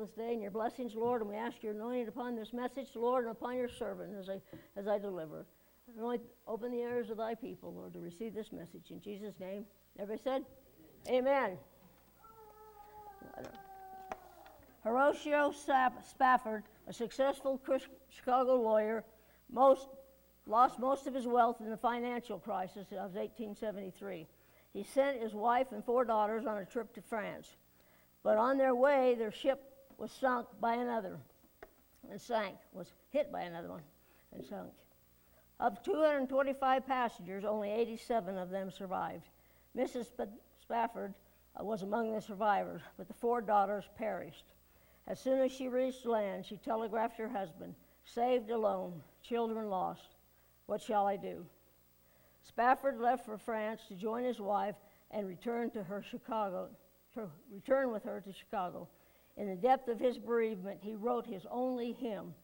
this day and your blessings, Lord. And we ask your anointing upon this message, Lord, and upon your servant as I, as I deliver. Anoint, open the ears of thy people, Lord, to receive this message. In Jesus' name. Everybody said? Amen. Horatio Spafford, a successful Chicago lawyer, most, lost most of his wealth in the financial crisis of 1873. He sent his wife and four daughters on a trip to France. But on their way, their ship was sunk by another and sank, was hit by another one and sunk. Of 225 passengers, only 87 of them survived. Mrs. Spafford uh, was among the survivors, but the four daughters perished. As soon as she reached land, she telegraphed her husband, Saved alone, children lost. What shall I do? Spafford left for France to join his wife and return to her Chicago, to return with her to Chicago. In the depth of his bereavement, he wrote his only hymn,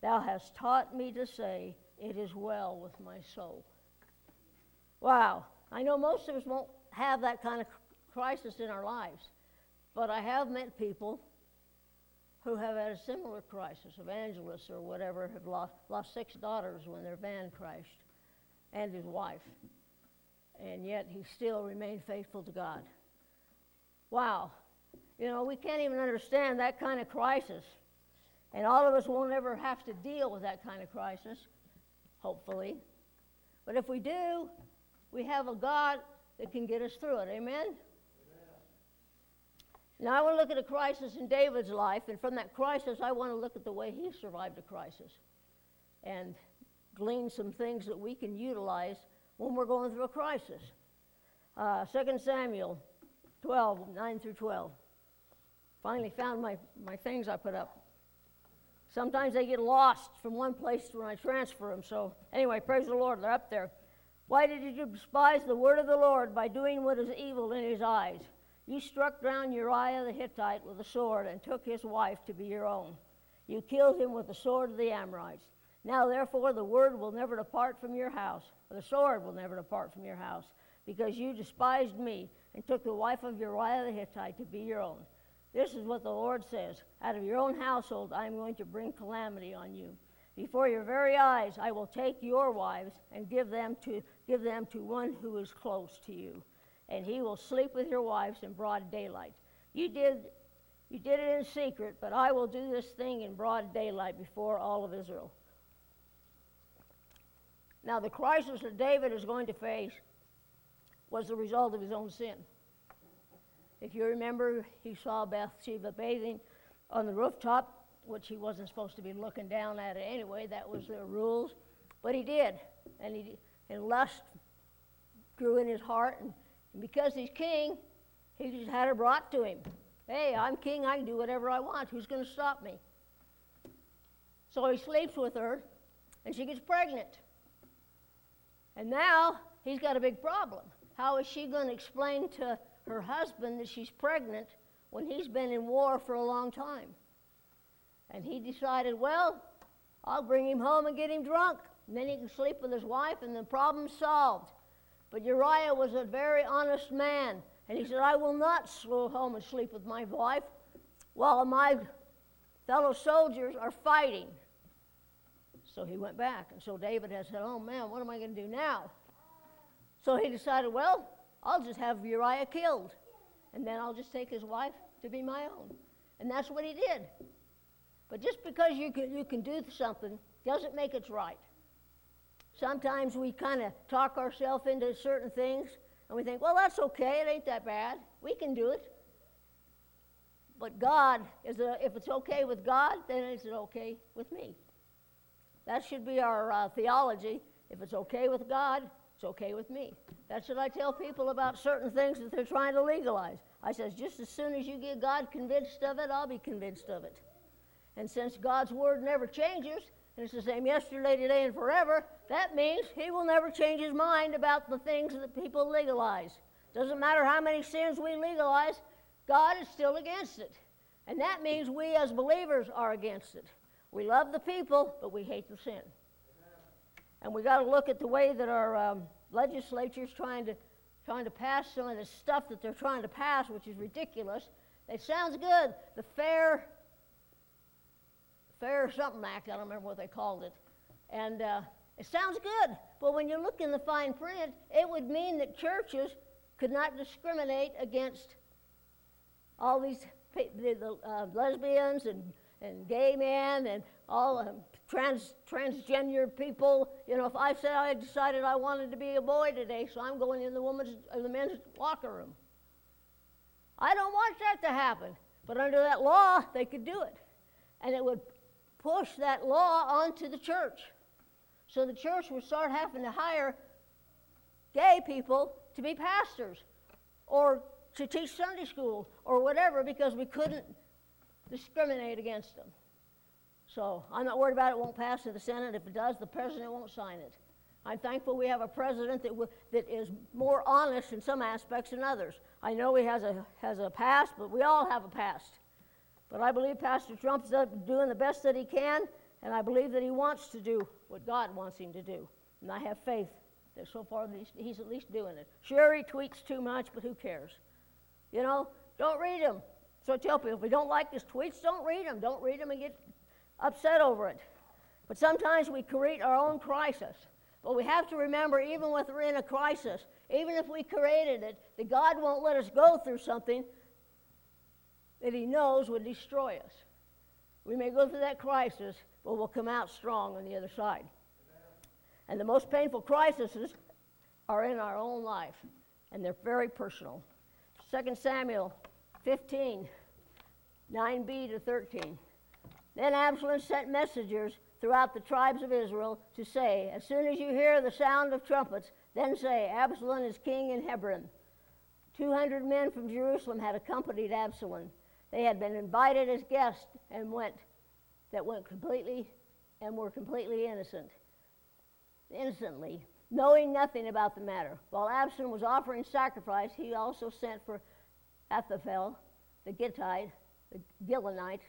Thou hast taught me to say, It is well with my soul. Wow. I know most of us won't have that kind of crisis in our lives, but I have met people who have had a similar crisis. Evangelists or whatever have lost, lost six daughters when their van crashed and his wife. And yet he still remained faithful to God. Wow. You know, we can't even understand that kind of crisis. And all of us won't ever have to deal with that kind of crisis, hopefully. But if we do, we have a God that can get us through it. Amen? Now, I want to look at a crisis in David's life, and from that crisis, I want to look at the way he survived a crisis and glean some things that we can utilize when we're going through a crisis. Uh, 2 Samuel 12, 9 through 12. Finally found my, my things I put up. Sometimes they get lost from one place when I transfer them. So, anyway, praise the Lord, they're up there. Why did you despise the word of the Lord by doing what is evil in his eyes? You struck down Uriah the Hittite with a sword and took his wife to be your own. You killed him with the sword of the Amorites. Now, therefore, the word will never depart from your house, or the sword will never depart from your house, because you despised me and took the wife of Uriah the Hittite to be your own. This is what the Lord says Out of your own household, I am going to bring calamity on you. Before your very eyes, I will take your wives and give them to, give them to one who is close to you and he will sleep with your wives in broad daylight. You did, you did it in secret, but I will do this thing in broad daylight before all of Israel. Now, the crisis that David is going to face was the result of his own sin. If you remember, he saw Bathsheba bathing on the rooftop, which he wasn't supposed to be looking down at it anyway. That was their rules. But he did. And, he, and lust grew in his heart, and and because he's king, he just had her brought to him. Hey, I'm king, I can do whatever I want. Who's going to stop me? So he sleeps with her, and she gets pregnant. And now he's got a big problem. How is she going to explain to her husband that she's pregnant when he's been in war for a long time? And he decided, well, I'll bring him home and get him drunk. And then he can sleep with his wife, and the problem's solved. But Uriah was a very honest man, and he said, I will not go home and sleep with my wife while my fellow soldiers are fighting. So he went back. And so David had said, Oh man, what am I going to do now? So he decided, Well, I'll just have Uriah killed, and then I'll just take his wife to be my own. And that's what he did. But just because you can, you can do something doesn't make it right. Sometimes we kind of talk ourselves into certain things and we think, well, that's okay, it ain't that bad. We can do it. But God, is a, if it's okay with God, then is it okay with me? That should be our uh, theology. If it's okay with God, it's okay with me. That's what I tell people about certain things that they're trying to legalize. I says, just as soon as you get God convinced of it, I'll be convinced of it. And since God's word never changes, and it's the same yesterday, today, and forever, that means he will never change his mind about the things that people legalize. Doesn't matter how many sins we legalize, God is still against it. And that means we as believers are against it. We love the people, but we hate the sin. And we got to look at the way that our um, legislature is trying to, trying to pass some of the stuff that they're trying to pass, which is ridiculous. It sounds good. The Fair Fair Something Act. I don't remember what they called it. And uh, it sounds good, but when you look in the fine print, it would mean that churches could not discriminate against all these the, the uh, lesbians and, and gay men and all um, trans, transgender people. You know, if I said I decided I wanted to be a boy today, so I'm going in the women's in the men's locker room. I don't want that to happen, but under that law, they could do it, and it would push that law onto the church. So the church would start having to hire gay people to be pastors or to teach Sunday school or whatever because we couldn't discriminate against them. So I'm not worried about it. it won't pass to the Senate. If it does, the president won't sign it. I'm thankful we have a president that, w- that is more honest in some aspects than others. I know he has a, has a past, but we all have a past. But I believe Pastor Trump's doing the best that he can, and I believe that he wants to do what God wants him to do. And I have faith that so far he's, he's at least doing it. Sure, he tweets too much, but who cares? You know, don't read them. So I tell people, if we don't like his tweets, don't read them. Don't read them and get upset over it. But sometimes we create our own crisis. But we have to remember, even when we're in a crisis, even if we created it, that God won't let us go through something that He knows would destroy us. We may go through that crisis, but we'll come out strong on the other side. And the most painful crises are in our own life, and they're very personal. 2 Samuel 15, 9b to 13. Then Absalom sent messengers throughout the tribes of Israel to say, As soon as you hear the sound of trumpets, then say, Absalom is king in Hebron. 200 men from Jerusalem had accompanied Absalom. They had been invited as guests and went, that went completely and were completely innocent. Innocently, knowing nothing about the matter. While Absalom was offering sacrifice, he also sent for Ahithophel, the Gittite, the Gilonite.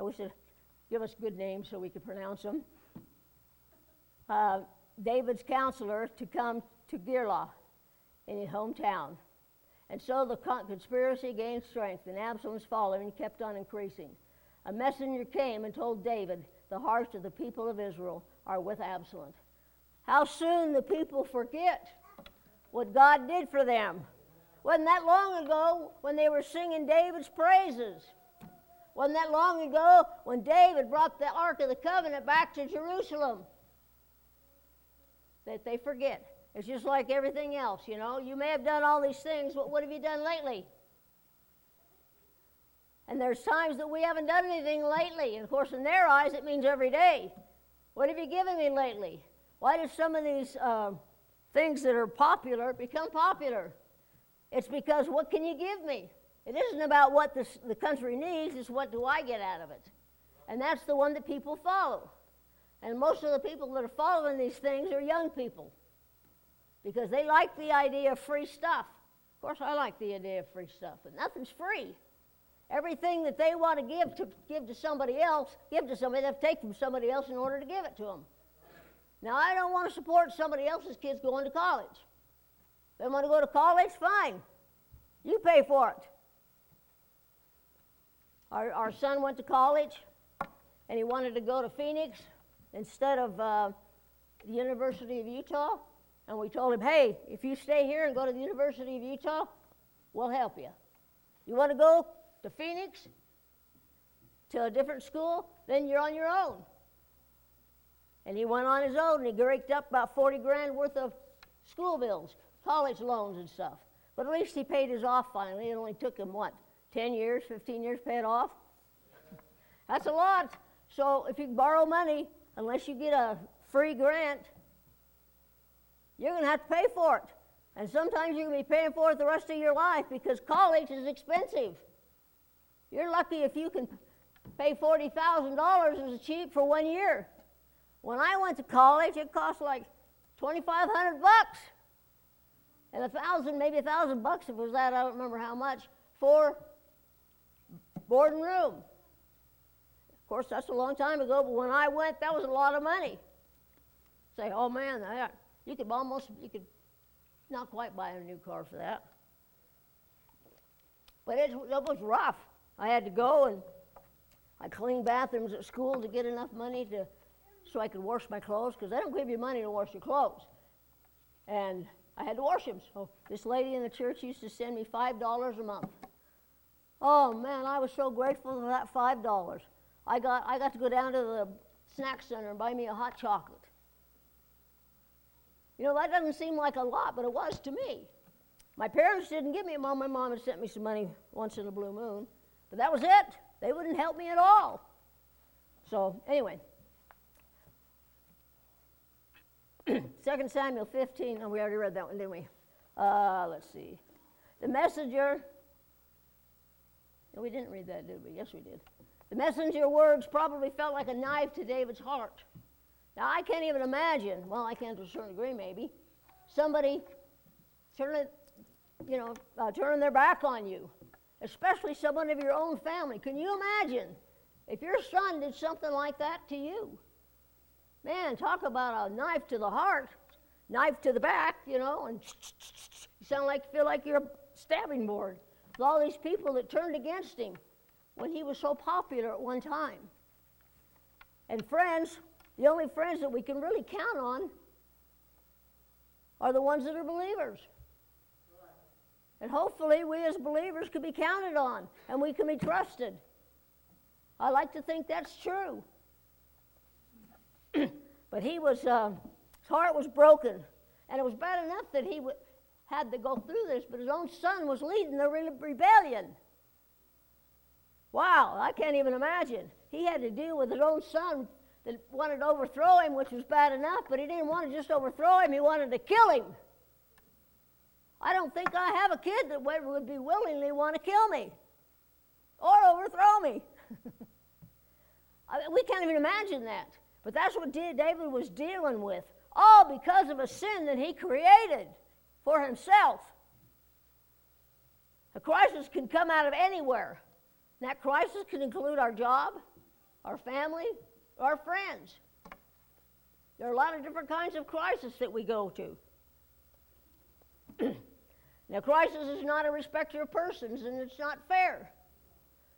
I wish give us good names so we could pronounce them. Uh, David's counselor to come to Keilah in his hometown. And so the conspiracy gained strength, and Absalom's following kept on increasing. A messenger came and told David, The hearts of the people of Israel are with Absalom. How soon the people forget what God did for them. Wasn't that long ago when they were singing David's praises? Wasn't that long ago when David brought the Ark of the Covenant back to Jerusalem? That they forget. It's just like everything else, you know. You may have done all these things, but what have you done lately? And there's times that we haven't done anything lately. And of course, in their eyes, it means every day. What have you given me lately? Why do some of these uh, things that are popular become popular? It's because what can you give me? It isn't about what the country needs, it's what do I get out of it? And that's the one that people follow. And most of the people that are following these things are young people because they like the idea of free stuff. Of course, I like the idea of free stuff, but nothing's free. Everything that they want to give to give to somebody else, give to somebody, they have to take from somebody else in order to give it to them. Now, I don't want to support somebody else's kids going to college. They want to go to college, fine. You pay for it. Our, our son went to college, and he wanted to go to Phoenix instead of uh, the University of Utah. And we told him, hey, if you stay here and go to the University of Utah, we'll help you. You want to go to Phoenix, to a different school, then you're on your own. And he went on his own and he raked up about 40 grand worth of school bills, college loans and stuff. But at least he paid his off finally. It only took him, what, 10 years, 15 years pay it off? That's a lot. So if you borrow money, unless you get a free grant, you're going to have to pay for it. And sometimes you're going to be paying for it the rest of your life because college is expensive. You're lucky if you can pay $40,000 as cheap for one year. When I went to college, it cost like 2,500 bucks. And a thousand, maybe a thousand bucks if it was that, I don't remember how much, for board and room. Of course, that's a long time ago, but when I went, that was a lot of money. Say, oh man, that, you could almost, you could not quite buy a new car for that. But it, it was rough. I had to go and I cleaned bathrooms at school to get enough money to, so I could wash my clothes, because they don't give you money to wash your clothes. And I had to wash them. So this lady in the church used to send me $5 a month. Oh man, I was so grateful for that $5. I got, I got to go down to the snack center and buy me a hot chocolate. You know, that doesn't seem like a lot, but it was to me. My parents didn't give me a mom. My mom had sent me some money once in a blue moon, but that was it. They wouldn't help me at all. So, anyway. 2 Samuel 15, oh, we already read that one, didn't we? Uh, let's see. The messenger, no, we didn't read that, did we? Yes, we did. The messenger words probably felt like a knife to David's heart. Now, I can't even imagine, well, I can to a certain degree maybe, somebody turning, you know, uh, turning their back on you, especially someone of your own family. Can you imagine if your son did something like that to you? Man, talk about a knife to the heart, knife to the back, you know, and you sound like feel like you're a stabbing board with all these people that turned against him when he was so popular at one time. And friends, the only friends that we can really count on are the ones that are believers. And hopefully, we as believers can be counted on and we can be trusted. I like to think that's true. but he was, uh, his heart was broken. And it was bad enough that he w- had to go through this, but his own son was leading the re- rebellion. Wow, I can't even imagine. He had to deal with his own son that wanted to overthrow him, which was bad enough, but he didn't want to just overthrow him, he wanted to kill him. I don't think I have a kid that would be willingly want to kill me or overthrow me. I mean, we can't even imagine that. But that's what David was dealing with, all because of a sin that he created for himself. A crisis can come out of anywhere. that crisis can include our job, our family, our friends. There are a lot of different kinds of crisis that we go to. now, crisis is not a respecter of persons, and it's not fair.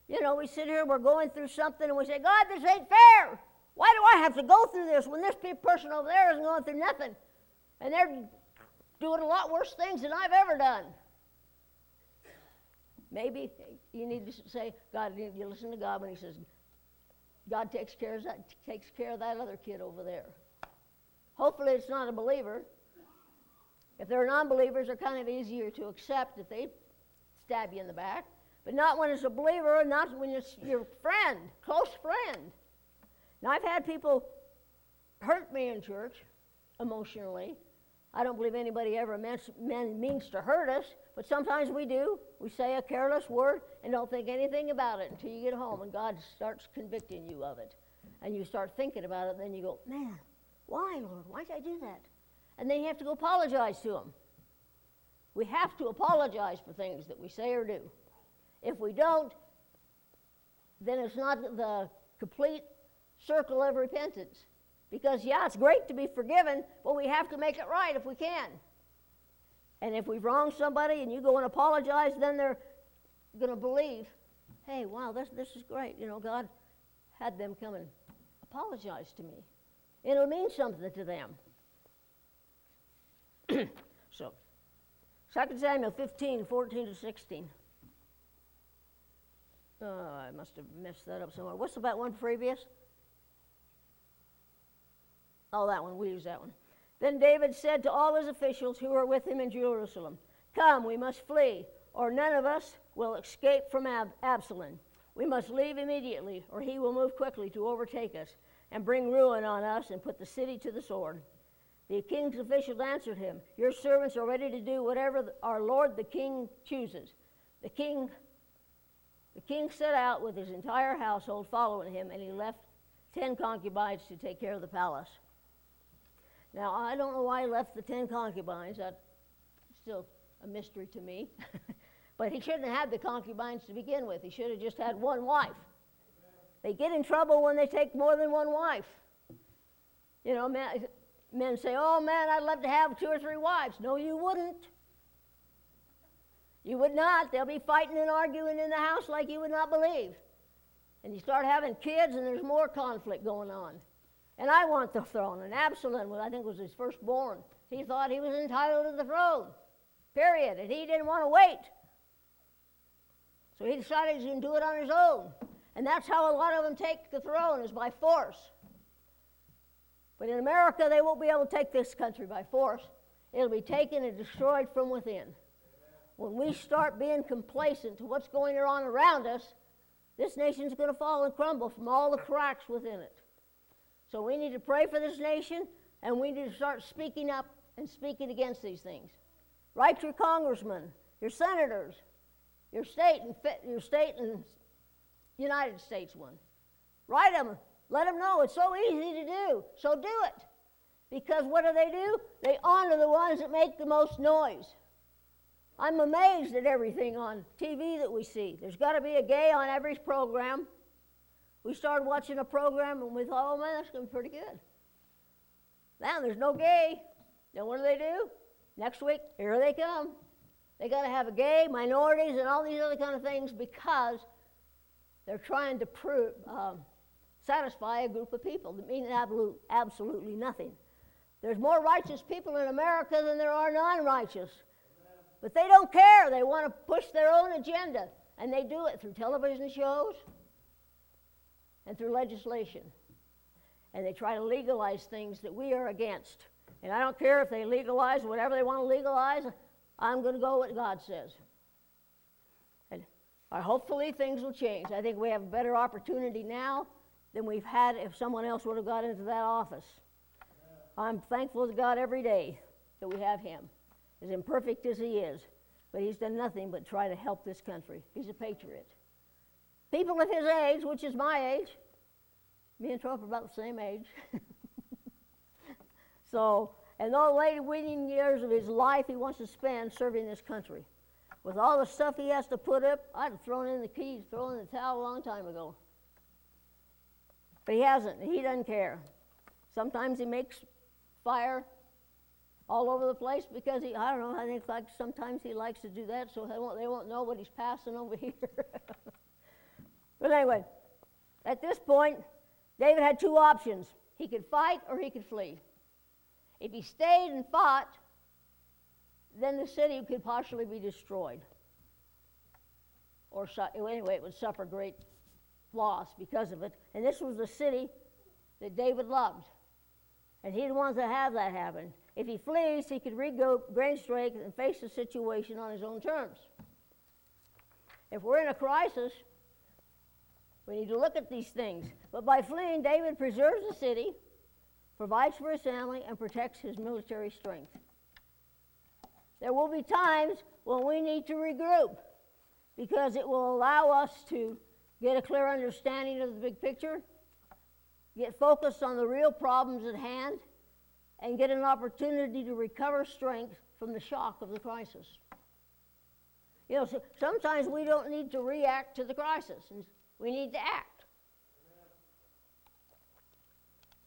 You know, we sit here, we're going through something, and we say, God, this ain't fair. Why do I have to go through this when this person over there isn't going through nothing? And they're doing a lot worse things than I've ever done. Maybe you need to say, God, you listen to God when He says, God takes care of that, takes care of that other kid over there. Hopefully, it's not a believer. If they're non-believers, they're kind of easier to accept if they stab you in the back. But not when it's a believer, not when it's your friend, close friend. Now, I've had people hurt me in church emotionally. I don't believe anybody ever means, to hurt us, but sometimes we do. We say a careless word and don't think anything about it until you get home and God starts convicting you of it. And you start thinking about it, and then you go, man, why, Lord? Why did I do that? And then you have to go apologize to Him. We have to apologize for things that we say or do. If we don't, then it's not the complete circle of repentance. Because, yeah, it's great to be forgiven, but we have to make it right if we can. And if we've wronged somebody and you go and apologize, then they're going to believe, hey, wow, this, this is great. You know, God had them come and apologize to me. It'll mean something to them. so, 2 Samuel 15, 14 to 16. Oh, I must have messed that up somewhere. What's about one previous? Oh, that one. We use that one. Then David said to all his officials who were with him in Jerusalem, Come, we must flee, or none of us will escape from Ab- Absalom. We must leave immediately, or he will move quickly to overtake us and bring ruin on us and put the city to the sword. The king's officials answered him, Your servants are ready to do whatever our lord the king chooses. The king, the king set out with his entire household following him, and he left ten concubines to take care of the palace. Now, I don't know why he left the ten concubines. That's still a mystery to me. but he shouldn't have had the concubines to begin with. He should have just had one wife. They get in trouble when they take more than one wife. You know, men, men say, oh man, I'd love to have two or three wives. No, you wouldn't. You would not. They'll be fighting and arguing in the house like you would not believe. And you start having kids, and there's more conflict going on. And I want the throne. And Absalom, I think, was his firstborn. He thought he was entitled to the throne, period. And he didn't want to wait. So he decided he was going to do it on his own. And that's how a lot of them take the throne, is by force. But in America, they won't be able to take this country by force. It'll be taken and destroyed from within. When we start being complacent to what's going on around us, this nation's going to fall and crumble from all the cracks within it. So we need to pray for this nation, and we need to start speaking up and speaking against these things. Write your congressmen, your senators, your state and your state and United States one. Write them. Let them know it's so easy to do. So do it. Because what do they do? They honor the ones that make the most noise. I'm amazed at everything on TV that we see. There's got to be a gay on every program. We started watching a program and we thought, oh man, that's going to be pretty good. Now there's no gay. Then what do they do? Next week, here they come. They got to have a gay, minorities, and all these other kind of things because they're trying to prove, um, satisfy a group of people that mean absolute, absolutely nothing. There's more righteous people in America than there are non righteous. But they don't care. They want to push their own agenda. And they do it through television shows and through legislation. And they try to legalize things that we are against. And I don't care if they legalize whatever they want to legalize, I'm going to go what God says. And hopefully things will change. I think we have a better opportunity now than we've had if someone else would have got into that office. I'm thankful to God every day that we have him as imperfect as he is, but he's done nothing but try to help this country. He's a patriot. People of his age, which is my age, me and Trump are about the same age. so, and all the late winning years of his life he wants to spend serving this country. With all the stuff he has to put up, I'd have thrown in the keys, thrown in the towel a long time ago. But he hasn't, he doesn't care. Sometimes he makes fire all over the place because he, I don't know, I think like sometimes he likes to do that so they won't, they won't know what he's passing over here. But anyway, at this point, David had two options. He could fight or he could flee. If he stayed and fought, then the city could partially be destroyed. Or anyway, it would suffer great loss because of it. And this was the city that David loved. And he didn't want to have that happen. If he flees, he could regain strength and face the situation on his own terms. If we're in a crisis, we need to look at these things. But by fleeing, David preserves the city, provides for his family, and protects his military strength. There will be times when we need to regroup because it will allow us to get a clear understanding of the big picture, get focused on the real problems at hand, and get an opportunity to recover strength from the shock of the crisis. You know, so sometimes we don't need to react to the crisis, we need to act.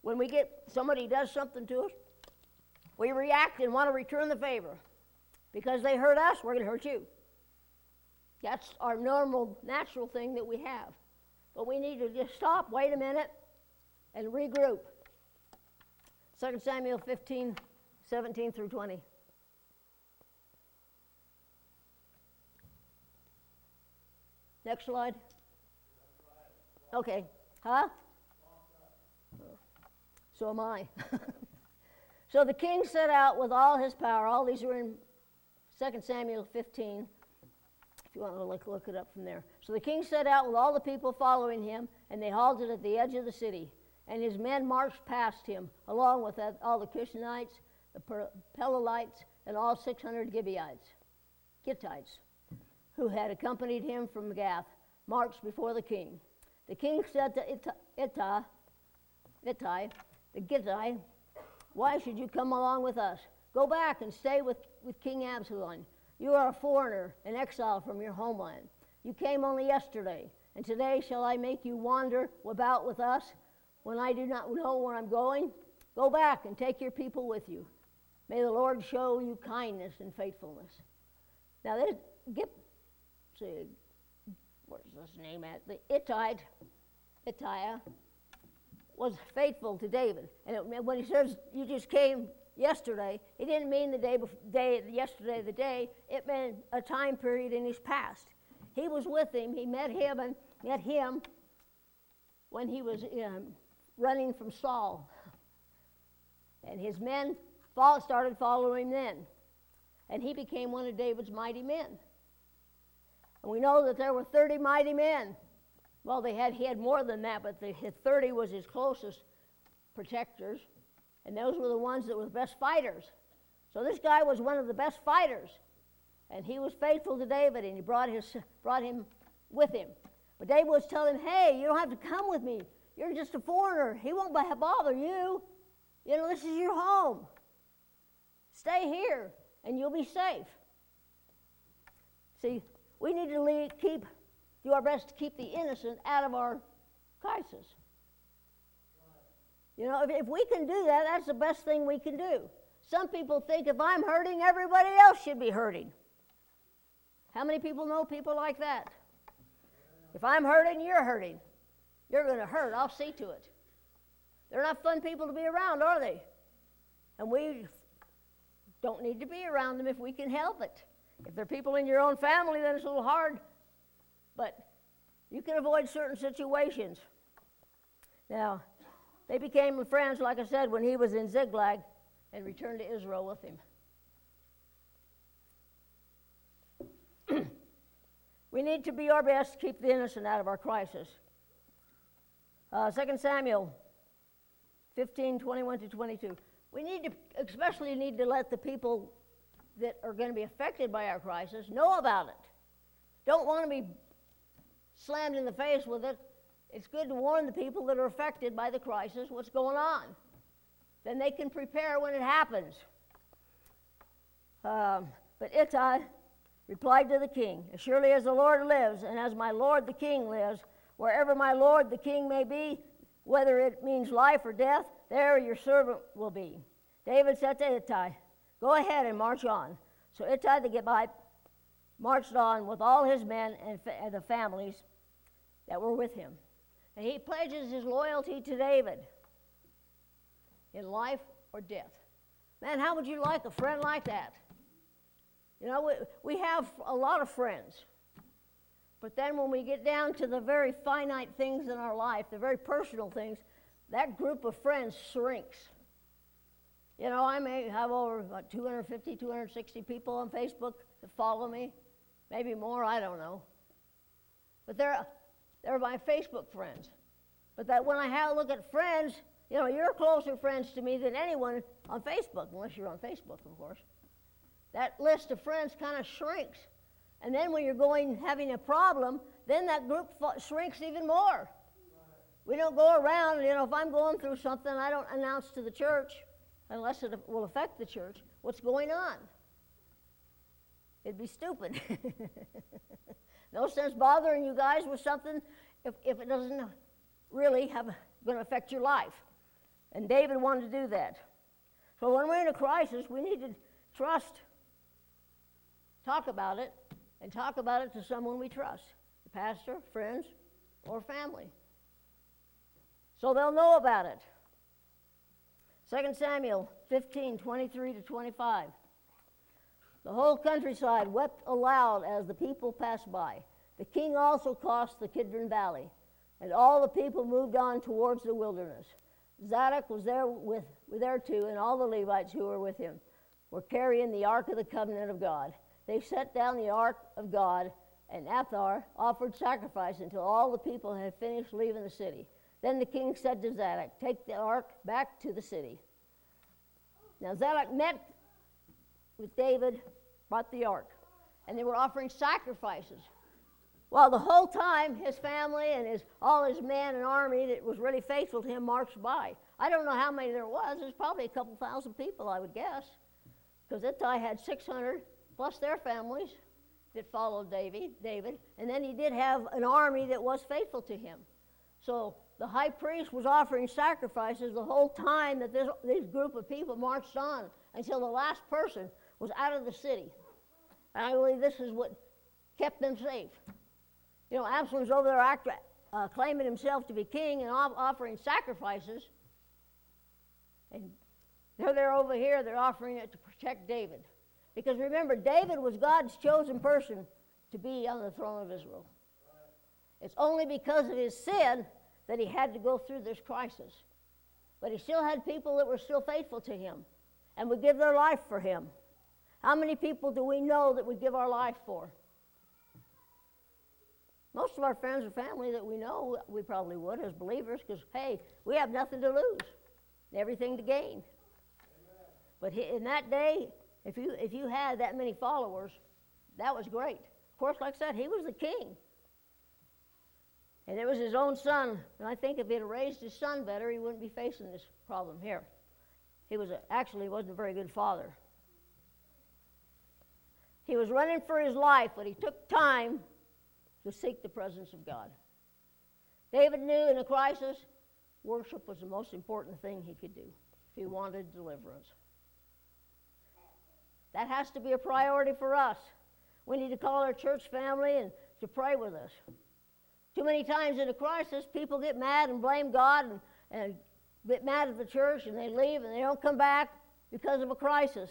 When we get somebody does something to us, we react and want to return the favor. Because they hurt us, we're going to hurt you. That's our normal, natural thing that we have. But we need to just stop, wait a minute, and regroup. 2 Samuel 15, 17 through 20. Next slide. Okay. Huh? So am I. so the king set out with all his power. All these are in 2 Samuel 15, if you want to look, look it up from there. So the king set out with all the people following him, and they halted at the edge of the city and his men marched past him, along with all the Cushonites, the Pelalites, and all 600 Gibeonites, Gittites, who had accompanied him from Gath, marched before the king. The king said to Ittai, the Gittite, Why should you come along with us? Go back and stay with, with King Absalom. You are a foreigner, an exile from your homeland. You came only yesterday, and today shall I make you wander about with us? when I do not know where I'm going, go back and take your people with you. May the Lord show you kindness and faithfulness. Now, this, get, see, where's his name at? The Hittite, Ittai, was faithful to David. And it, when he says you just came yesterday, he didn't mean the day, day yesterday, the day. It meant a time period in his past. He was with him. He met him and met him when he was um, running from Saul. And his men started following him then. And he became one of David's mighty men. And we know that there were 30 mighty men. Well, they had, he had more than that, but the, 30 was his closest protectors. And those were the ones that were the best fighters. So this guy was one of the best fighters. And he was faithful to David, and he brought, his, brought him with him. But David was telling him, hey, you don't have to come with me. You're just a foreigner. He won't bother you. You know, this is your home. Stay here, and you'll be safe. See, we need to lead, keep, do our best to keep the innocent out of our crisis. You know, if, if we can do that, that's the best thing we can do. Some people think if I'm hurting, everybody else should be hurting. How many people know people like that? If I'm hurting, you're hurting. You're going to hurt. I'll see to it. They're not fun people to be around, are they? And we don't need to be around them if we can help it. If they're people in your own family, then it's a little hard. But you can avoid certain situations. Now, they became friends, like I said, when he was in Ziklag and returned to Israel with him. we need to be our best to keep the innocent out of our crisis. Uh, 2 Samuel 15, 21 to 22. We need to, especially need to let the people that are going to be affected by our crisis know about it. Don't want to be slammed in the face with it. It's good to warn the people that are affected by the crisis what's going on. Then they can prepare when it happens. Um, but Ittai replied to the king, As surely as the Lord lives, and as my Lord the king lives, wherever my Lord the king may be, whether it means life or death, there your servant will be. David said to Ittai, Go ahead and march on. So Ittai the Gittite marched on with all his men and, fa- and the families that were with him. And he pledges his loyalty to David in life or death. Man, how would you like a friend like that? You know, we, we have a lot of friends. But then when we get down to the very finite things in our life, the very personal things, that group of friends shrinks. You know, I may have over about 250, 260 people on Facebook that follow me, maybe more, I don't know. But they're, they're my Facebook friends. But that when I have a look at friends, you know, you're closer friends to me than anyone on Facebook, unless you're on Facebook, of course. That list of friends kind of shrinks. And then when you're going having a problem, then that group shrinks even more. We don't go around, you know, if I'm going through something, I don't announce to the church, unless it will affect the church, what's going on. It'd be stupid. no sense bothering you guys with something if, if it doesn't really have going to affect your life. And David wanted to do that. So when we're in a crisis, we need to trust, talk about it, and talk about it to someone we trust the pastor, friends, or family. So they'll know about it. 2 Samuel 15 23 to 25. The whole countryside wept aloud as the people passed by. The king also crossed the Kidron Valley, and all the people moved on towards the wilderness. Zadok was there with there too, and all the Levites who were with him were carrying the ark of the covenant of God. They set down the ark of God, and Athar offered sacrifice until all the people had finished leaving the city. Then the king said to Zadok, Take the ark back to the city. Now Zadok met with David, brought the ark, and they were offering sacrifices. While the whole time his family and his, all his men and army that was really faithful to him marched by. I don't know how many there was. There's probably a couple thousand people, I would guess, because Ittai had 600 plus their families that followed David, David, and then he did have an army that was faithful to him. So the high priest was offering sacrifices the whole time that this, this group of people marched on until the last person was out of the city. And I believe this is what kept them safe. You know, Absalom's over there uh, claiming himself to be king and off- offering sacrifices. And they're over here, they're offering it to protect David. Because remember, David was God's chosen person to be on the throne of Israel. It's only because of his sin that he had to go through this crisis. But he still had people that were still faithful to him and would give their life for him. How many people do we know that we give our life for? Most of our friends or family that we know, we probably would as believers, because, hey, we have nothing to lose, everything to gain. Amen. But in that day, if you, if you had that many followers, that was great. Of course, like I said, he was the king. And it was his own son. And I think if he had raised his son better, he wouldn't be facing this problem here. He was a, actually wasn't a very good father. He was running for his life, but he took time to seek the presence of God. David knew in a crisis, worship was the most important thing he could do if he wanted deliverance. That has to be a priority for us. We need to call our church family and to pray with us. Too many times in a crisis, people get mad and blame God and, and get mad at the church and they leave and they don't come back because of a crisis.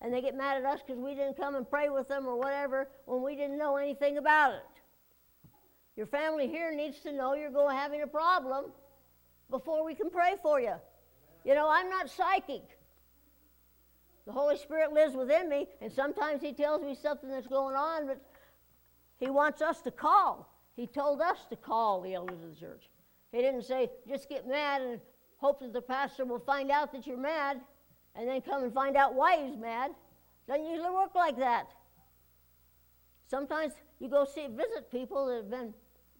And they get mad at us because we didn't come and pray with them or whatever when we didn't know anything about it. Your family here needs to know you're going having a problem before we can pray for you. You know, I'm not psychic. The Holy Spirit lives within me, and sometimes He tells me something that's going on, but He wants us to call. He told us to call the elders of the church. He didn't say, just get mad and hope that the pastor will find out that you're mad and then come and find out why he's mad. Doesn't usually work like that. Sometimes you go see visit people that have been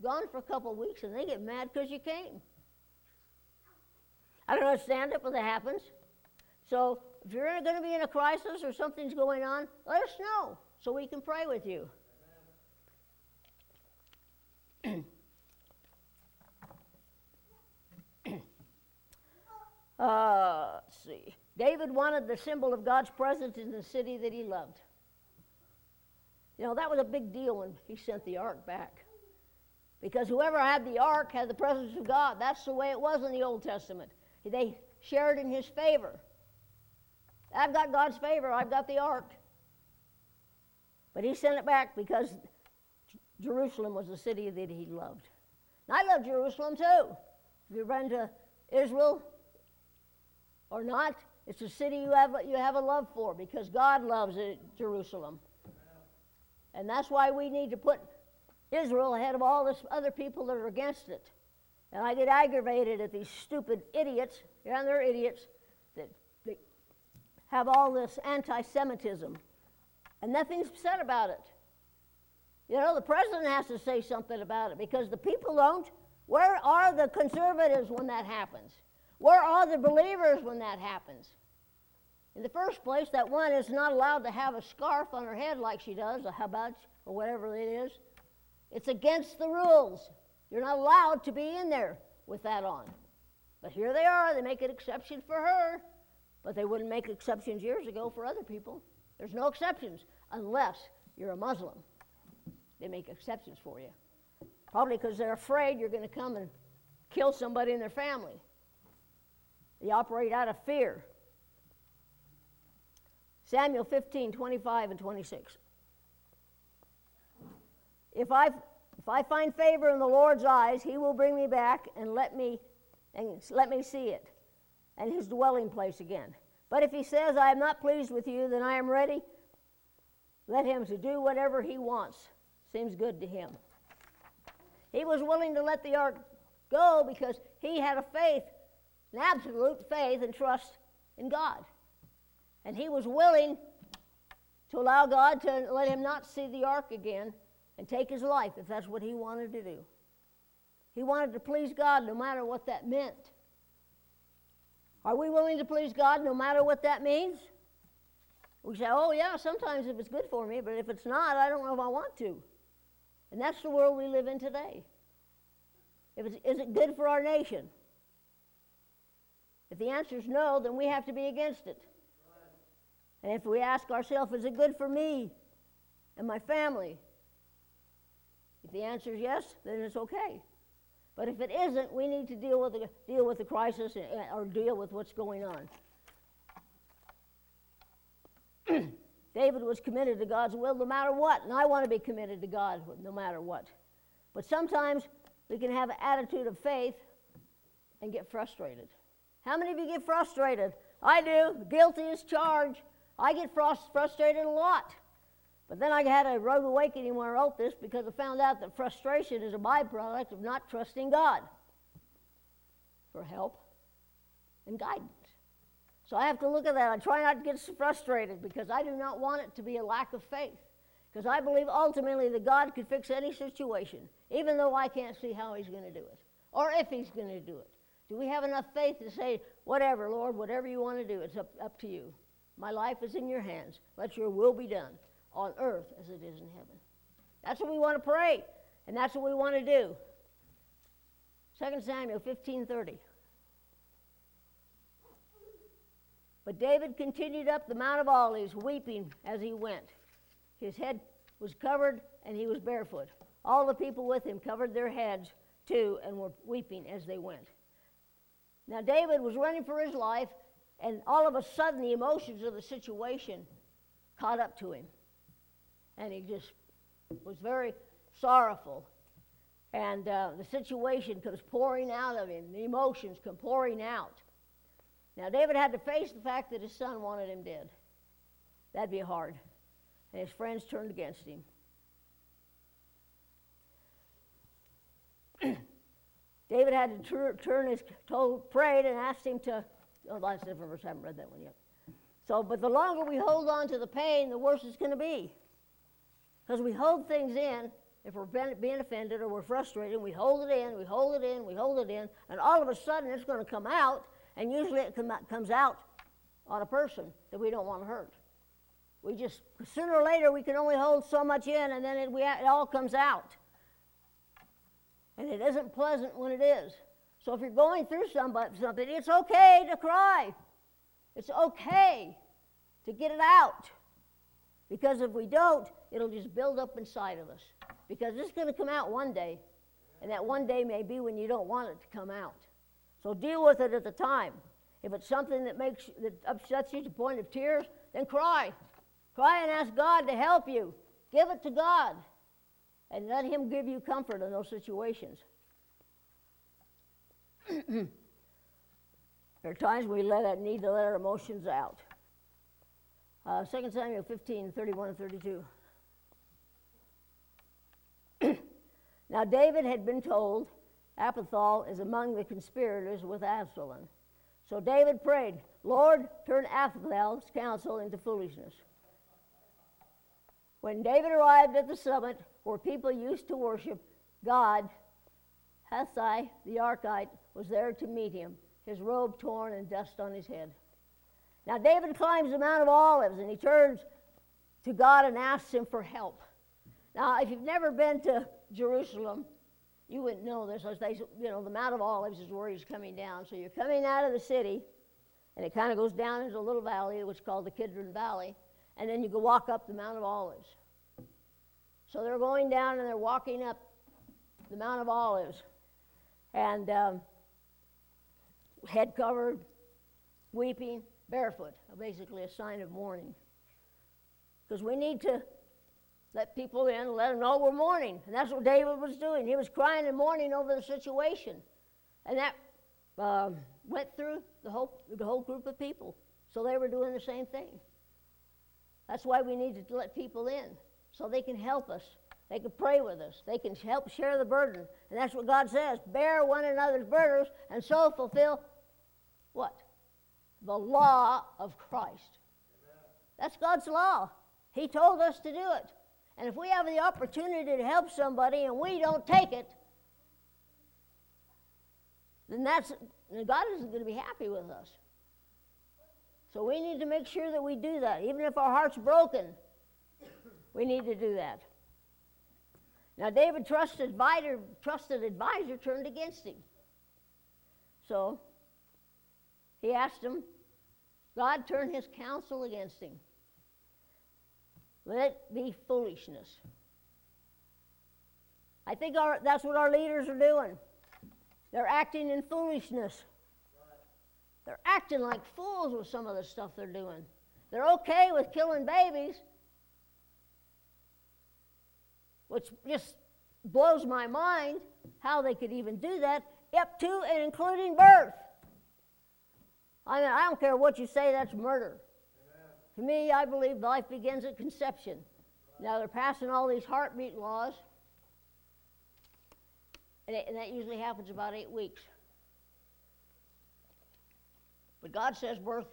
gone for a couple of weeks and they get mad because you came. I don't understand it, but that happens. So if you're going to be in a crisis or something's going on, let us know so we can pray with you. Uh, see. David wanted the symbol of God's presence in the city that he loved. You know, that was a big deal when he sent the ark back. Because whoever had the ark had the presence of God. That's the way it was in the Old Testament. They shared in his favor. I've got God's favor, I've got the ark. But he sent it back because Jerusalem was the city that he loved. And I love Jerusalem too. If you've been to Israel or not, it's a city you have, you have a love for because God loves it, Jerusalem. And that's why we need to put Israel ahead of all this other people that are against it. And I get aggravated at these stupid idiots, and they're idiots, that, that have all this anti Semitism. And nothing's said about it. You know, the president has to say something about it because the people don't. Where are the conservatives when that happens? Where are the believers when that happens? In the first place, that one is not allowed to have a scarf on her head like she does, a habach, or whatever it is. It's against the rules. You're not allowed to be in there with that on. But here they are. They make an exception for her, but they wouldn't make exceptions years ago for other people. There's no exceptions unless you're a Muslim. They make exceptions for you. Probably because they're afraid you're going to come and kill somebody in their family. They operate out of fear. Samuel 15, 25 and 26. If I, if I find favor in the Lord's eyes, he will bring me back and let me, and let me see it and his dwelling place again. But if he says, I am not pleased with you, then I am ready. Let him to do whatever he wants. Seems good to him. He was willing to let the ark go because he had a faith an absolute faith and trust in God. And he was willing to allow God to let him not see the ark again and take his life if that's what he wanted to do. He wanted to please God no matter what that meant. Are we willing to please God no matter what that means? We say, oh, yeah, sometimes if it's good for me, but if it's not, I don't know if I want to. And that's the world we live in today. If it's, is it good for our nation? If the answer is no, then we have to be against it. And if we ask ourselves, is it good for me and my family? If the answer is yes, then it's okay. But if it isn't, we need to deal with the, deal with the crisis uh, or deal with what's going on. David was committed to God's will no matter what, and I want to be committed to God no matter what. But sometimes we can have an attitude of faith and get frustrated. How many of you get frustrated? I do. Guilty as charged. I get frustrated a lot. But then I had a road awakening when I wrote this because I found out that frustration is a byproduct of not trusting God for help and guidance. So I have to look at that. I try not to get frustrated because I do not want it to be a lack of faith. Because I believe ultimately that God could fix any situation, even though I can't see how He's going to do it or if He's going to do it. Do we have enough faith to say, whatever, Lord, whatever you want to do, it's up, up to you? My life is in your hands. Let your will be done on earth as it is in heaven. That's what we want to pray, and that's what we want to do. 2 Samuel 15:30. But David continued up the Mount of Olives, weeping as he went. His head was covered, and he was barefoot. All the people with him covered their heads too, and were weeping as they went. Now, David was running for his life, and all of a sudden, the emotions of the situation caught up to him. And he just was very sorrowful. And uh, the situation comes pouring out of him, the emotions come pouring out. Now, David had to face the fact that his son wanted him dead. That'd be hard. And his friends turned against him. David had to turn his, told, prayed and asked him to, oh, that's a different verse, I haven't read that one yet. So, but the longer we hold on to the pain, the worse it's going to be. Because we hold things in, if we're being offended or we're frustrated, we hold it in, we hold it in, we hold it in, and all of a sudden it's going to come out, and usually it comes out on a person that we don't want to hurt. We just, sooner or later, we can only hold so much in, and then it, we, it all comes out. And it isn't pleasant when it is. So if you're going through something, it's okay to cry. It's okay to get it out. Because if we don't, it'll just build up inside of us. Because it's going to come out one day. And that one day may be when you don't want it to come out. So deal with it at the time. If it's something that makes that upsets you to the point of tears, then cry. Cry and ask God to help you. Give it to God. And let Him give you comfort in those situations. there are times we let it, need to let our emotions out. Uh, 2 Samuel 15, 31 and 32. now, David had been told Ahithophel is among the conspirators with Absalom. So David prayed, Lord, turn Ahithophel's counsel into foolishness. When David arrived at the summit where people used to worship God, Hushai the Archite was there to meet him, his robe torn and dust on his head. Now, David climbs the Mount of Olives and he turns to God and asks him for help. Now, if you've never been to Jerusalem, you wouldn't know this. They, you know, the Mount of Olives is where he's coming down. So you're coming out of the city, and it kind of goes down into a little valley, which is called the Kidron Valley, and then you go walk up the Mount of Olives. So they're going down and they're walking up the Mount of Olives, and um, head covered, weeping, barefoot, basically a sign of mourning. Because we need to let people in let them know we're mourning. And that's what David was doing. He was crying and mourning over the situation. And that um, went through the whole, the whole group of people. So they were doing the same thing. That's why we need to let people in, so they can help us. They can pray with us. They can help share the burden. And that's what God says bear one another's burdens and so fulfill what? The law of Christ. That's God's law. He told us to do it. And if we have the opportunity to help somebody and we don't take it, then that's God isn't going to be happy with us. So we need to make sure that we do that. Even if our heart's broken, we need to do that. Now, David trusted advisor, trusted advisor turned against him. So he asked him, God turned his counsel against him. Let it be foolishness. I think our, that's what our leaders are doing. They're acting in foolishness. They're acting like fools with some of the stuff they're doing. They're okay with killing babies, which just blows my mind how they could even do that, up to and including birth. I mean, I don't care what you say, that's murder. Amen. To me, I believe life begins at conception. Now, they're passing all these heartbeat laws, and, it, and that usually happens about eight weeks. But God says birth,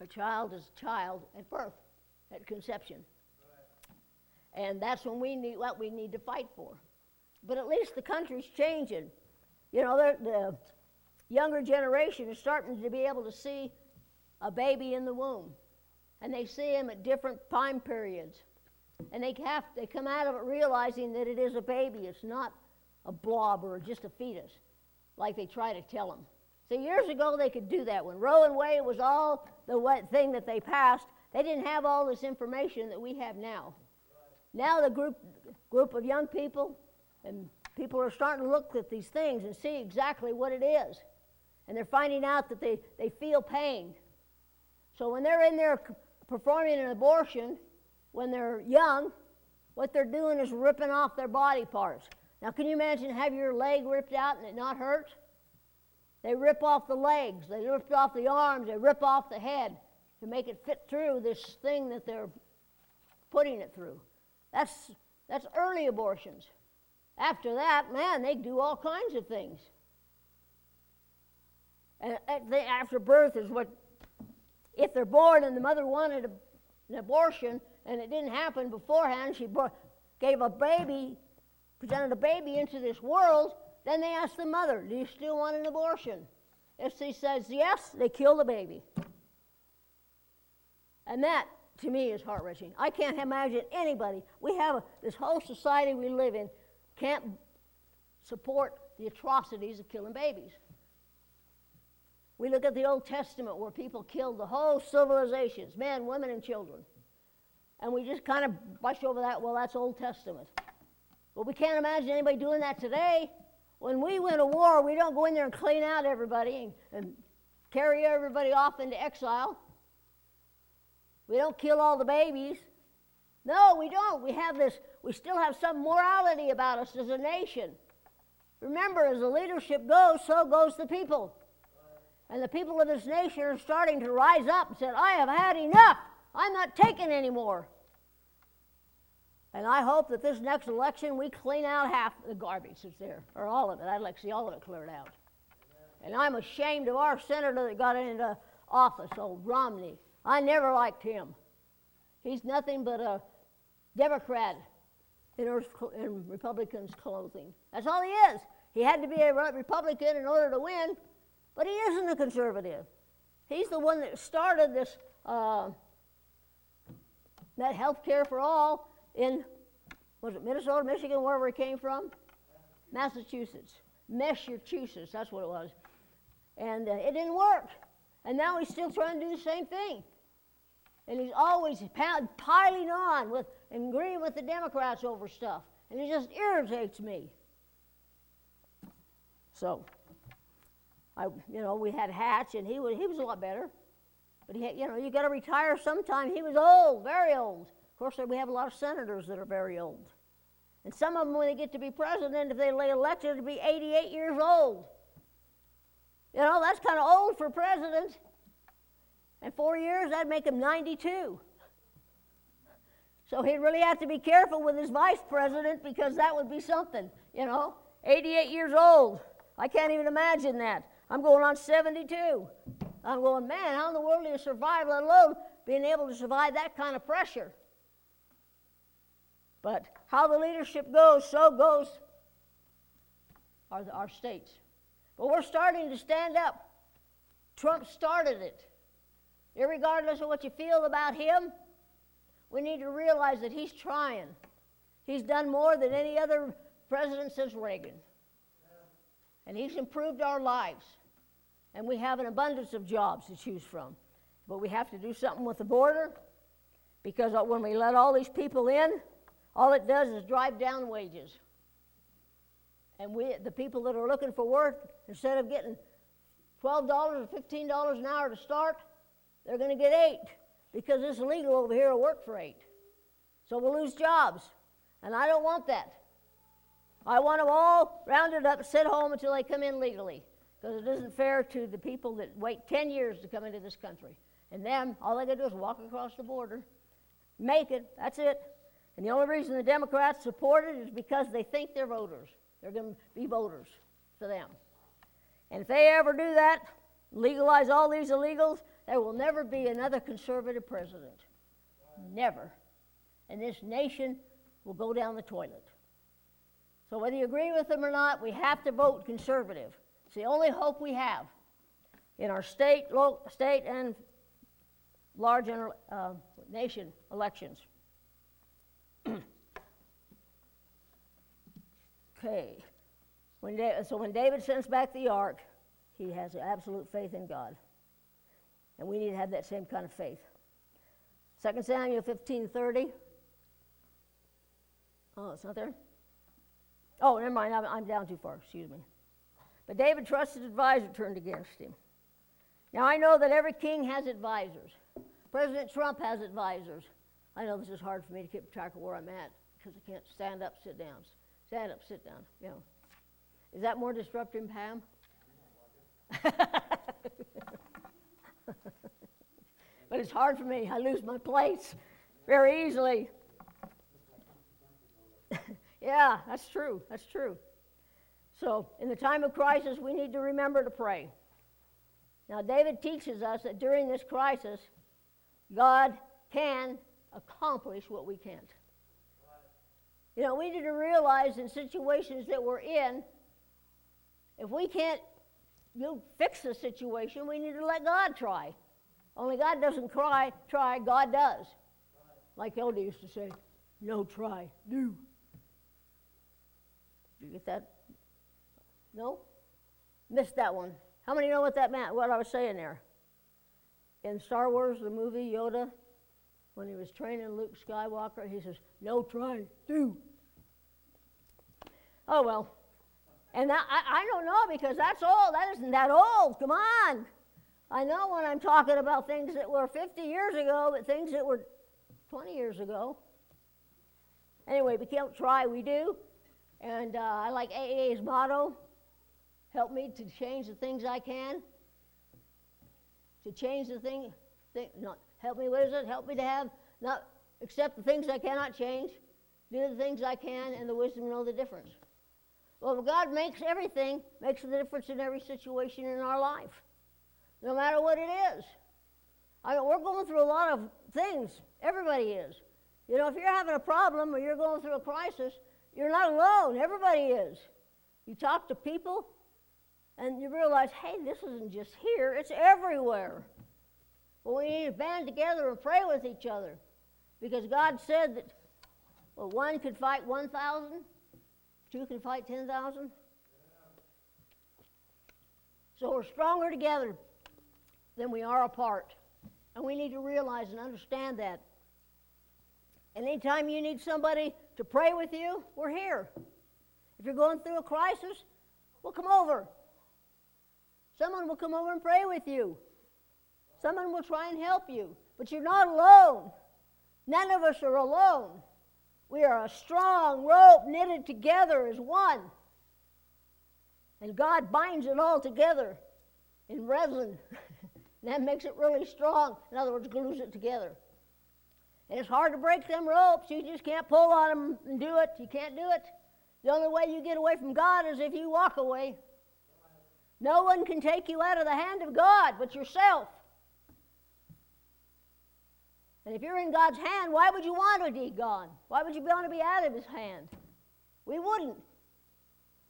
a child is a child at birth, at conception. And that's when we need what we need to fight for. But at least the country's changing. You know, the younger generation is starting to be able to see a baby in the womb. And they see him at different time periods. And they, have, they come out of it realizing that it is a baby. It's not a blob or just a fetus, like they try to tell them. So years ago, they could do that. When Roe and Wade was all the thing that they passed, they didn't have all this information that we have now. Now the group, group of young people and people are starting to look at these things and see exactly what it is. And they're finding out that they, they feel pain. So when they're in there performing an abortion, when they're young, what they're doing is ripping off their body parts. Now, can you imagine have your leg ripped out and it not hurt? They rip off the legs, they rip off the arms, they rip off the head to make it fit through this thing that they're putting it through. That's, that's early abortions. After that, man, they do all kinds of things. And after birth is what, if they're born and the mother wanted an abortion and it didn't happen beforehand, she gave a baby, presented a baby into this world, then they ask the mother, Do you still want an abortion? If she says yes, they kill the baby. And that, to me, is heart wrenching. I can't imagine anybody. We have a, this whole society we live in can't support the atrocities of killing babies. We look at the Old Testament where people killed the whole civilizations men, women, and children. And we just kind of brush over that, well, that's Old Testament. But we can't imagine anybody doing that today. When we win a war, we don't go in there and clean out everybody and, and carry everybody off into exile. We don't kill all the babies. No, we don't. We have this, we still have some morality about us as a nation. Remember, as the leadership goes, so goes the people. And the people of this nation are starting to rise up and said, I have had enough. I'm not taking anymore. And I hope that this next election we clean out half the garbage that's there, or all of it. I'd like to see all of it cleared out. And I'm ashamed of our senator that got into office, old Romney. I never liked him. He's nothing but a Democrat in, Republicans' clothing. That's all he is. He had to be a Republican in order to win, but he isn't a conservative. He's the one that started this uh, that health care for all in was it Minnesota, Michigan, wherever it came from, Massachusetts, Massachusetts. That's what it was, and uh, it didn't work. And now he's still trying to do the same thing. And he's always piling on with and agreeing with the Democrats over stuff. And it just irritates me. So, I, you know, we had Hatch, and he was, he was a lot better. But, he you know, you got to retire sometime. He was old, very old. Of course, we have a lot of senators that are very old. And some of them, when they get to be president, if they lay elected, to be 88 years old. You know, that's kind of old for president. In four years, that'd make him 92. So he'd really have to be careful with his vice president because that would be something, you know. 88 years old. I can't even imagine that. I'm going on 72. I'm going, man, how in the world do you survive, let alone being able to survive that kind of pressure? But how the leadership goes, so goes our, our states. But we're starting to stand up. Trump started it. Irregardless of what you feel about him, we need to realize that he's trying. He's done more than any other president since Reagan. And he's improved our lives. And we have an abundance of jobs to choose from. But we have to do something with the border because when we let all these people in, all it does is drive down wages. And we, the people that are looking for work, instead of getting $12 or $15 an hour to start, they're going to get eight because it's illegal over here to work for eight. So we'll lose jobs. And I don't want that. I want them all rounded up, sit home until they come in legally because it isn't fair to the people that wait 10 years to come into this country. And then all they got to do is walk across the border, make it, that's it. And the only reason the Democrats support it is because they think they're voters. They're going to be voters for them. And if they ever do that, legalize all these illegals, there will never be another conservative president. Never. And this nation will go down the toilet. So whether you agree with them or not, we have to vote conservative. It's the only hope we have in our state, local, state and large uh, nation elections. okay. When so when David sends back the ark, he has absolute faith in God. And we need to have that same kind of faith. 2 Samuel 15:30. Oh, it's not there? Oh, never mind. I'm, I'm down too far. Excuse me. But David trusted advisor turned against him. Now I know that every king has advisors. President Trump has advisors. I know this is hard for me to keep track of where I'm at because I can't stand up, sit down. Stand up, sit down. Know. Is that more disruptive, Pam? but it's hard for me. I lose my place very easily. yeah, that's true. That's true. So, in the time of crisis, we need to remember to pray. Now, David teaches us that during this crisis, God can accomplish what we can't. You know, we need to realize in situations that we're in, if we can't you fix the situation, we need to let God try. Only God doesn't cry, try, God does. Like Elder used to say, no try, do. You get that? No? Missed that one. How many know what that meant, what I was saying there? In Star Wars, the movie, Yoda, when he was training Luke Skywalker, he says, no try, do. Oh, well. And that, I, I don't know because that's old. That isn't that old. Come on. I know when I'm talking about things that were 50 years ago, but things that were 20 years ago. Anyway, we can't try, we do. And uh, I like AA's motto help me to change the things I can. To change the thing, thing not help me, what is it? Help me to have, not accept the things I cannot change, do the things I can, and the wisdom know the difference. Well, God makes everything, makes the difference in every situation in our life, no matter what it is. I mean, we're going through a lot of things. Everybody is. You know, if you're having a problem or you're going through a crisis, you're not alone. Everybody is. You talk to people, and you realize, hey, this isn't just here, it's everywhere. Well, we need to band together and pray with each other because God said that well, one could fight 1,000, two can fight 10,000. So we're stronger together than we are apart. And we need to realize and understand that. And anytime you need somebody to pray with you, we're here. If you're going through a crisis, we'll come over. Someone will come over and pray with you. Someone will try and help you. But you're not alone. None of us are alone. We are a strong rope knitted together as one. And God binds it all together in resin. that makes it really strong. In other words, glues it together. And it's hard to break them ropes. You just can't pull on them and do it. You can't do it. The only way you get away from God is if you walk away. No one can take you out of the hand of God but yourself. And if you're in God's hand, why would you want to be gone? Why would you want to be out of His hand? We wouldn't.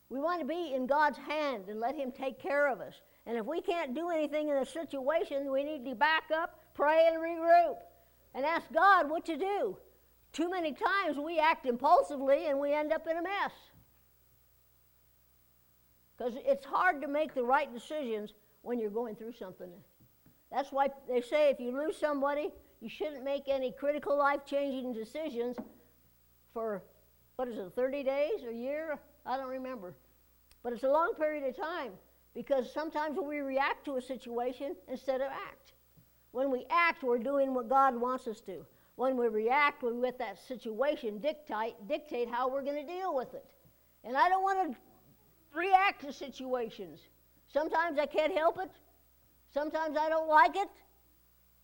We want to be in God's hand and let Him take care of us. And if we can't do anything in a situation, we need to back up, pray, and regroup, and ask God what to do. Too many times we act impulsively and we end up in a mess. Because it's hard to make the right decisions when you're going through something. That's why they say if you lose somebody, you shouldn't make any critical life changing decisions for, what is it, 30 days, a year? I don't remember. But it's a long period of time because sometimes we react to a situation instead of act. When we act, we're doing what God wants us to. When we react, we let that situation dictate, dictate how we're going to deal with it. And I don't want to react to situations. Sometimes I can't help it. Sometimes I don't like it.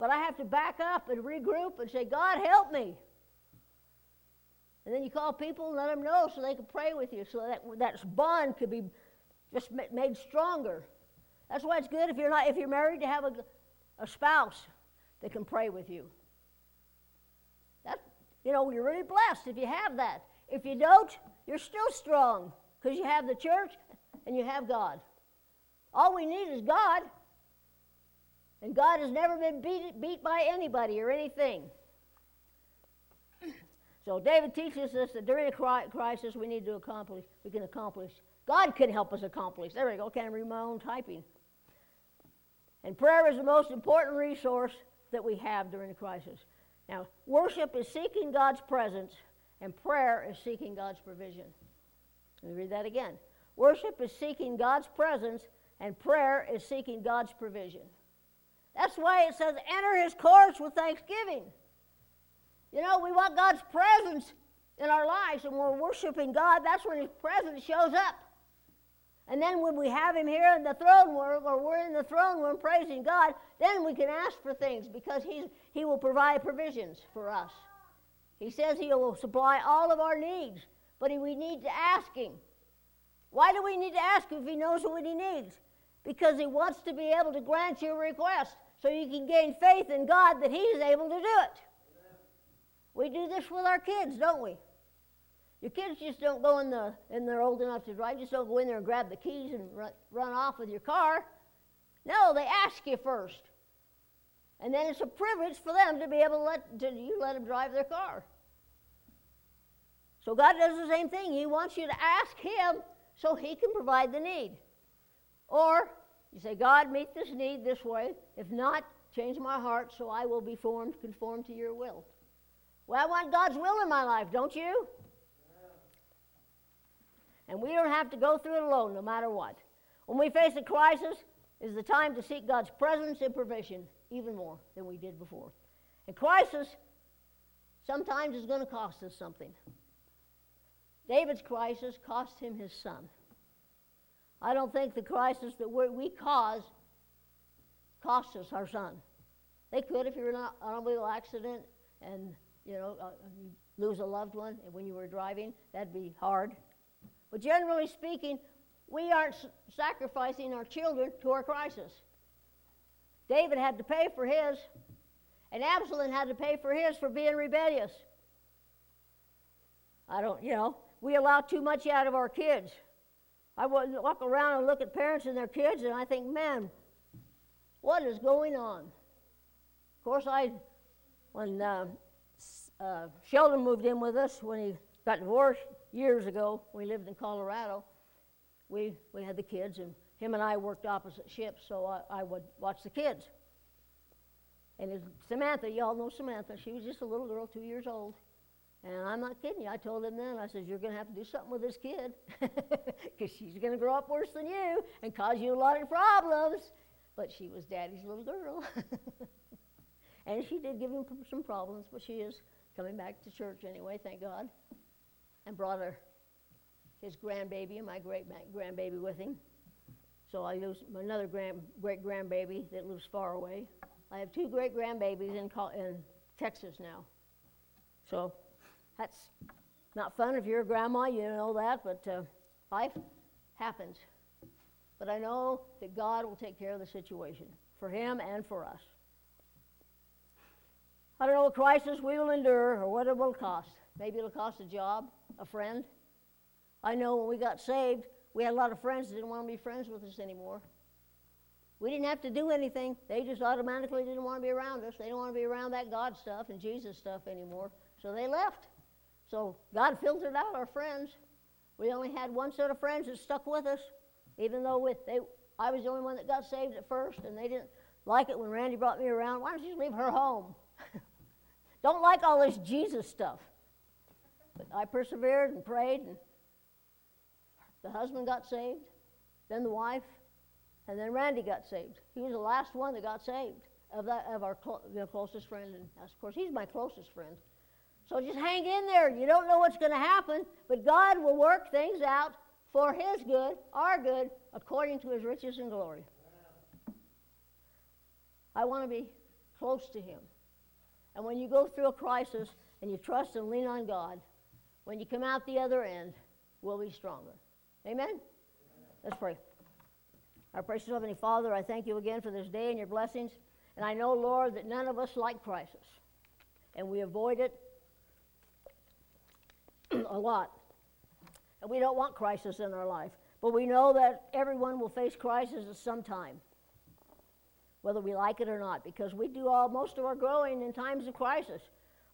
But I have to back up and regroup and say, God, help me. And then you call people and let them know so they can pray with you so that that bond could be just made stronger. That's why it's good if you're not if you're married to have a, a spouse that can pray with you. That you know you're really blessed if you have that. If you don't, you're still strong because you have the church and you have God. All we need is God. And God has never been beat, beat by anybody or anything. So David teaches us that during a crisis we need to accomplish, we can accomplish. God can help us accomplish. There we go. Can't read my own typing. And prayer is the most important resource that we have during a crisis. Now, worship is seeking God's presence, and prayer is seeking God's provision. Let me read that again. Worship is seeking God's presence, and prayer is seeking God's provision. That's why it says, enter his courts with thanksgiving. You know, we want God's presence in our lives, and we're worshiping God. That's when his presence shows up. And then when we have him here in the throne room, or we're in the throne room praising God, then we can ask for things because he's, he will provide provisions for us. He says he will supply all of our needs, but we need to ask him. Why do we need to ask him if he knows what he needs? Because he wants to be able to grant your request so you can gain faith in God that He's able to do it. We do this with our kids, don't we? Your kids just don't go in the, and they're old enough to drive, just don't go in there and grab the keys and run, run off with your car. No, they ask you first. And then it's a privilege for them to be able to let to, you let them drive their car. So God does the same thing. He wants you to ask Him so He can provide the need. Or you say, God, meet this need this way. If not, change my heart so I will be formed, conformed to your will. Well, I want God's will in my life, don't you? And we don't have to go through it alone, no matter what. When we face a crisis, is the time to seek God's presence and provision even more than we did before. And crisis sometimes is going to cost us something. David's crisis cost him his son. I don't think the crisis that we cause costs us our son. They could if you're in an automobile accident and you know uh, you lose a loved one when you were driving, that'd be hard. But generally speaking, we aren't sacrificing our children to our crisis. David had to pay for his, and Absalom had to pay for his for being rebellious. I don't, you know, we allow too much out of our kids. I walk around and look at parents and their kids, and I think, man, what is going on? Of course, I, when uh, uh, Sheldon moved in with us, when he got divorced years ago, we lived in Colorado, we, we had the kids, and him and I worked opposite ships, so I, I would watch the kids. And Samantha, y'all know Samantha, she was just a little girl, two years old. And I'm not kidding you. I told him then, I said, You're going to have to do something with this kid because she's going to grow up worse than you and cause you a lot of problems. But she was daddy's little girl. and she did give him some problems, but she is coming back to church anyway, thank God. And brought her his grandbaby and my great grandbaby with him. So I lose another grand, great grandbaby that lives far away. I have two great grandbabies in, in Texas now. So that's not fun if you're a grandma, you know that, but uh, life happens. But I know that God will take care of the situation for him and for us. I don't know what crisis we will endure or what it will cost. Maybe it'll cost a job, a friend. I know when we got saved, we had a lot of friends that didn't want to be friends with us anymore. We didn't have to do anything. They just automatically didn't want to be around us. They didn't want to be around that God stuff and Jesus stuff anymore. So they left. So God filtered out our friends. We only had one set of friends that stuck with us, even though with they, I was the only one that got saved at first, and they didn't like it when Randy brought me around. Why don't you leave her home? don't like all this Jesus stuff. But I persevered and prayed, and the husband got saved. then the wife, and then Randy got saved. He was the last one that got saved of, that, of our clo- closest friend. And of course, he's my closest friend. So just hang in there. You don't know what's going to happen, but God will work things out for His good, our good, according to His riches and glory. I want to be close to Him. And when you go through a crisis and you trust and lean on God, when you come out the other end, we'll be stronger. Amen? Amen. Let's pray. Our precious Heavenly Father, I thank you again for this day and your blessings. And I know, Lord, that none of us like crisis. And we avoid it a lot. And we don't want crisis in our life. But we know that everyone will face crisis at some time, whether we like it or not, because we do all most of our growing in times of crisis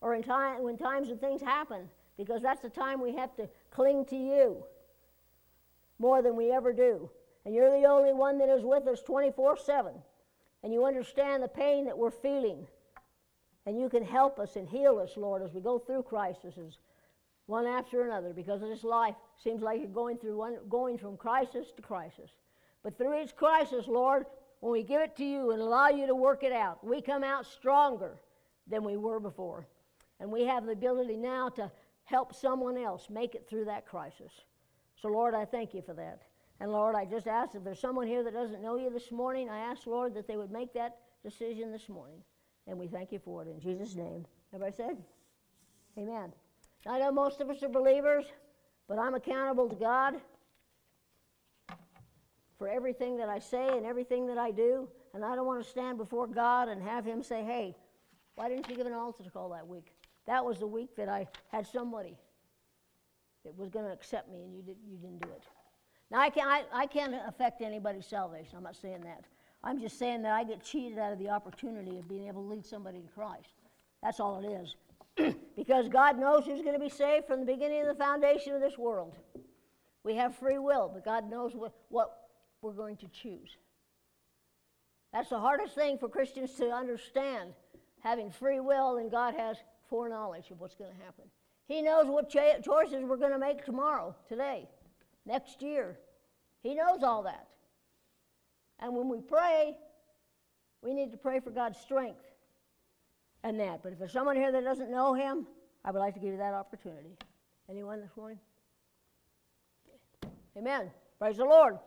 or in time when times when things happen, because that's the time we have to cling to you more than we ever do. And you're the only one that is with us 24 7. And you understand the pain that we're feeling. And you can help us and heal us, Lord, as we go through crises one after another because this life seems like you're going through one, going from crisis to crisis. But through each crisis lord when we give it to you and allow you to work it out we come out stronger than we were before. And we have the ability now to help someone else make it through that crisis. So lord i thank you for that. And lord i just ask if there's someone here that doesn't know you this morning i ask lord that they would make that decision this morning. And we thank you for it in jesus name. Everybody said amen I know most of us are believers, but I'm accountable to God for everything that I say and everything that I do. And I don't want to stand before God and have Him say, hey, why didn't you give an altar call that week? That was the week that I had somebody that was going to accept me and you, did, you didn't do it. Now, I can't, I, I can't affect anybody's salvation. I'm not saying that. I'm just saying that I get cheated out of the opportunity of being able to lead somebody to Christ. That's all it is. because God knows who's going to be saved from the beginning of the foundation of this world. We have free will, but God knows what, what we're going to choose. That's the hardest thing for Christians to understand having free will, and God has foreknowledge of what's going to happen. He knows what cha- choices we're going to make tomorrow, today, next year. He knows all that. And when we pray, we need to pray for God's strength and that. But if there's someone here that doesn't know him, I would like to give you that opportunity. Anyone this morning? Amen. Praise the Lord.